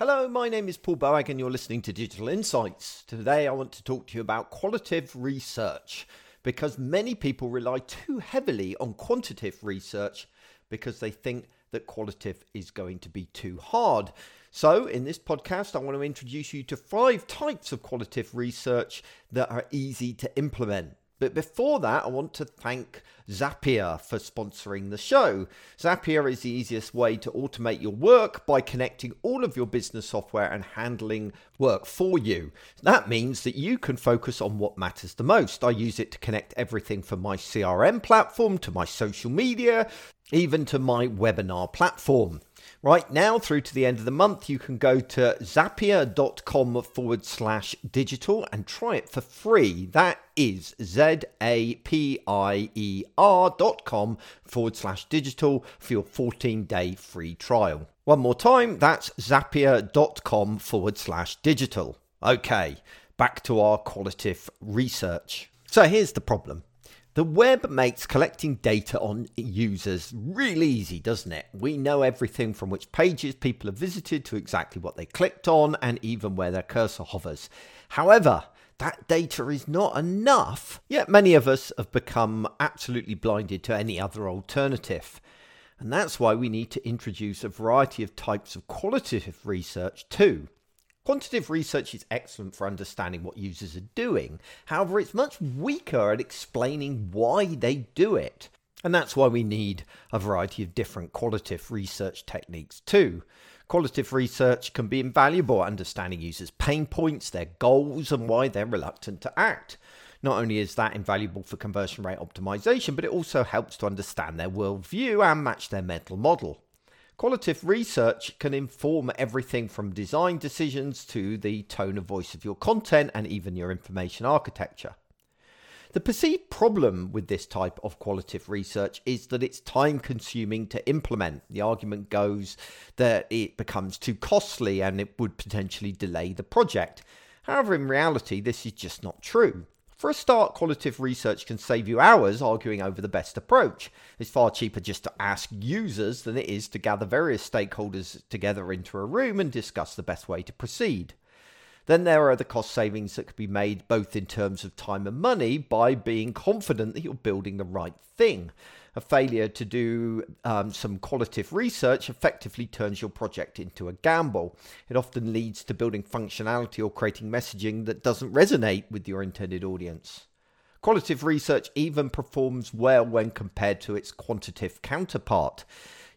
Hello, my name is Paul Boag, and you're listening to Digital Insights. Today, I want to talk to you about qualitative research because many people rely too heavily on quantitative research because they think that qualitative is going to be too hard. So, in this podcast, I want to introduce you to five types of qualitative research that are easy to implement. But before that, I want to thank Zapier for sponsoring the show. Zapier is the easiest way to automate your work by connecting all of your business software and handling work for you. That means that you can focus on what matters the most. I use it to connect everything from my CRM platform to my social media, even to my webinar platform. Right now, through to the end of the month, you can go to zapier.com forward slash digital and try it for free. That is Z A P I E R dot com forward slash digital for your 14 day free trial. One more time, that's zapier.com forward slash digital. Okay, back to our qualitative research. So here's the problem the web makes collecting data on users really easy, doesn't it? We know everything from which pages people have visited to exactly what they clicked on and even where their cursor hovers. However, that data is not enough, yet many of us have become absolutely blinded to any other alternative. And that's why we need to introduce a variety of types of qualitative research too. Quantitative research is excellent for understanding what users are doing. However, it's much weaker at explaining why they do it. And that's why we need a variety of different qualitative research techniques too. Qualitative research can be invaluable at understanding users' pain points, their goals, and why they're reluctant to act. Not only is that invaluable for conversion rate optimization, but it also helps to understand their worldview and match their mental model. Qualitative research can inform everything from design decisions to the tone of voice of your content and even your information architecture. The perceived problem with this type of qualitative research is that it's time consuming to implement. The argument goes that it becomes too costly and it would potentially delay the project. However, in reality, this is just not true. For a start, qualitative research can save you hours arguing over the best approach. It's far cheaper just to ask users than it is to gather various stakeholders together into a room and discuss the best way to proceed. Then there are the cost savings that could be made both in terms of time and money by being confident that you're building the right thing a failure to do um, some qualitative research effectively turns your project into a gamble. It often leads to building functionality or creating messaging that doesn't resonate with your intended audience. Qualitative research even performs well when compared to its quantitative counterpart.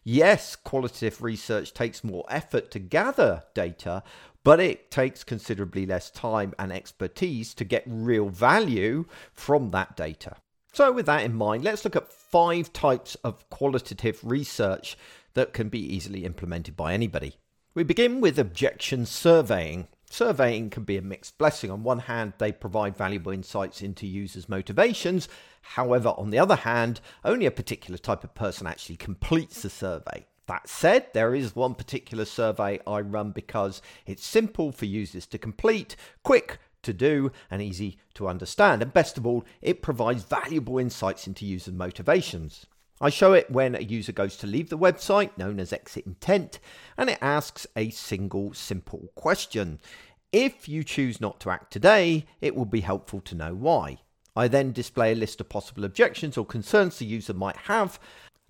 Yes, qualitative research takes more effort to gather data, but it takes considerably less time and expertise to get real value from that data. So, with that in mind, let's look at five types of qualitative research that can be easily implemented by anybody. We begin with objection surveying. Surveying can be a mixed blessing. On one hand, they provide valuable insights into users' motivations. However, on the other hand, only a particular type of person actually completes the survey. That said, there is one particular survey I run because it's simple for users to complete, quick, to do and easy to understand. And best of all, it provides valuable insights into user motivations. I show it when a user goes to leave the website, known as exit intent, and it asks a single simple question. If you choose not to act today, it will be helpful to know why. I then display a list of possible objections or concerns the user might have,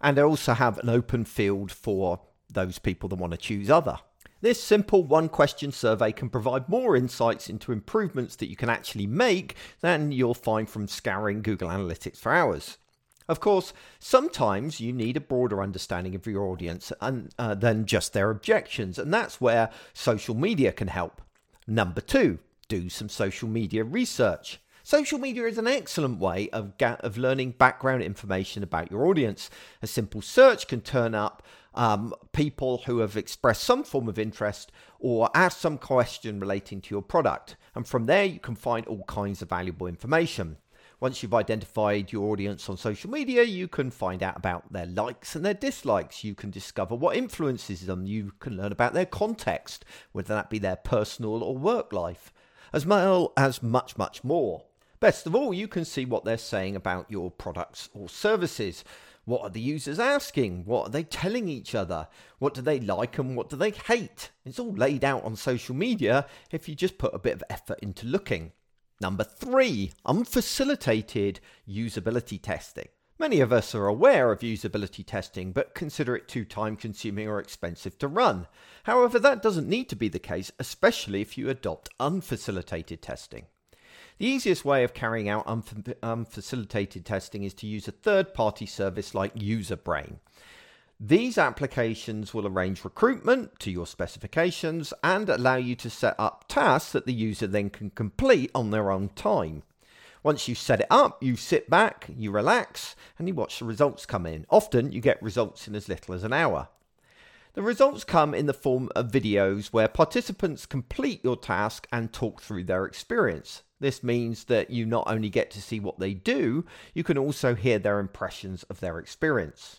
and I also have an open field for those people that want to choose other. This simple one question survey can provide more insights into improvements that you can actually make than you'll find from scouring Google Analytics for hours. Of course, sometimes you need a broader understanding of your audience and, uh, than just their objections, and that's where social media can help. Number two, do some social media research. Social media is an excellent way of, ga- of learning background information about your audience. A simple search can turn up um, people who have expressed some form of interest or asked some question relating to your product. And from there, you can find all kinds of valuable information. Once you've identified your audience on social media, you can find out about their likes and their dislikes. You can discover what influences them. You can learn about their context, whether that be their personal or work life, as well as much, much more. Best of all, you can see what they're saying about your products or services What are the users asking? What are they telling each other? What do they like and what do they hate? It's all laid out on social media if you just put a bit of effort into looking. Number three, unfacilitated usability testing. Many of us are aware of usability testing, but consider it too time consuming or expensive to run. However, that doesn't need to be the case, especially if you adopt unfacilitated testing. The easiest way of carrying out unfacilitated testing is to use a third party service like UserBrain. These applications will arrange recruitment to your specifications and allow you to set up tasks that the user then can complete on their own time. Once you set it up, you sit back, you relax, and you watch the results come in. Often you get results in as little as an hour. The results come in the form of videos where participants complete your task and talk through their experience. This means that you not only get to see what they do, you can also hear their impressions of their experience.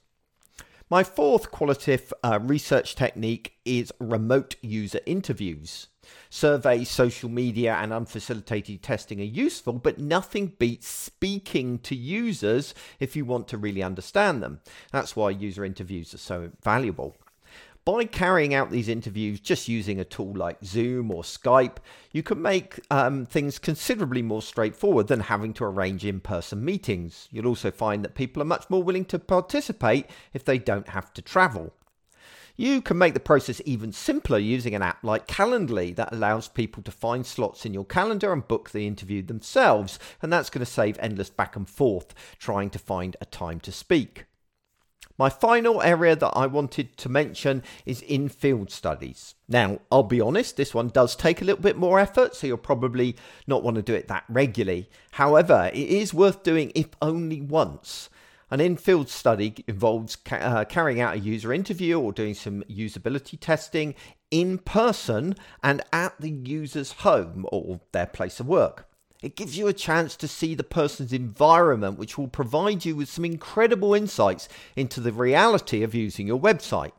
My fourth qualitative uh, research technique is remote user interviews. Surveys, social media, and unfacilitated testing are useful, but nothing beats speaking to users if you want to really understand them. That's why user interviews are so valuable. By carrying out these interviews just using a tool like Zoom or Skype, you can make um, things considerably more straightforward than having to arrange in person meetings. You'll also find that people are much more willing to participate if they don't have to travel. You can make the process even simpler using an app like Calendly that allows people to find slots in your calendar and book the interview themselves, and that's going to save endless back and forth trying to find a time to speak. My final area that I wanted to mention is in field studies. Now, I'll be honest, this one does take a little bit more effort, so you'll probably not want to do it that regularly. However, it is worth doing if only once. An in field study involves ca- uh, carrying out a user interview or doing some usability testing in person and at the user's home or their place of work. It gives you a chance to see the person's environment, which will provide you with some incredible insights into the reality of using your website.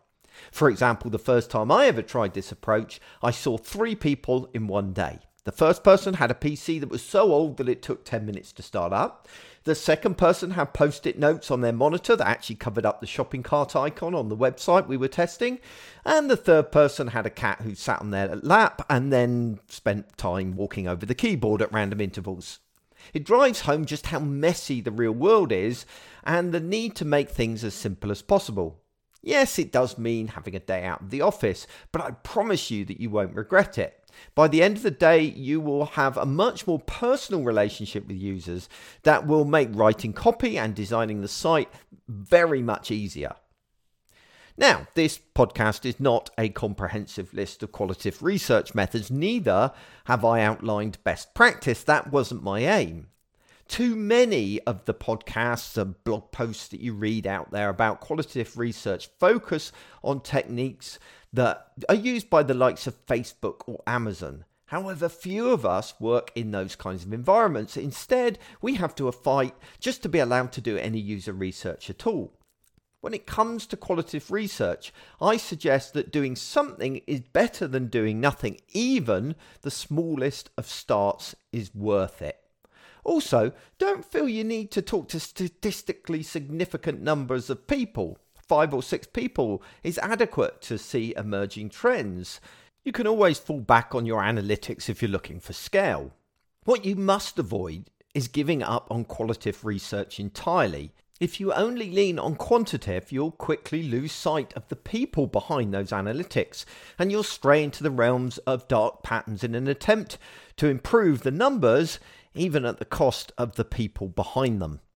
For example, the first time I ever tried this approach, I saw three people in one day. The first person had a PC that was so old that it took 10 minutes to start up. The second person had post it notes on their monitor that actually covered up the shopping cart icon on the website we were testing. And the third person had a cat who sat on their lap and then spent time walking over the keyboard at random intervals. It drives home just how messy the real world is and the need to make things as simple as possible. Yes, it does mean having a day out of the office, but I promise you that you won't regret it. By the end of the day, you will have a much more personal relationship with users that will make writing copy and designing the site very much easier. Now, this podcast is not a comprehensive list of qualitative research methods, neither have I outlined best practice. That wasn't my aim. Too many of the podcasts and blog posts that you read out there about qualitative research focus on techniques that are used by the likes of Facebook or Amazon. However, few of us work in those kinds of environments. Instead, we have to fight just to be allowed to do any user research at all. When it comes to qualitative research, I suggest that doing something is better than doing nothing. Even the smallest of starts is worth it. Also, don't feel you need to talk to statistically significant numbers of people five or six people is adequate to see emerging trends. You can always fall back on your analytics if you're looking for scale. What you must avoid is giving up on qualitative research entirely. If you only lean on quantitative, you'll quickly lose sight of the people behind those analytics, and you'll stray into the realms of dark patterns in an attempt to improve the numbers, even at the cost of the people behind them.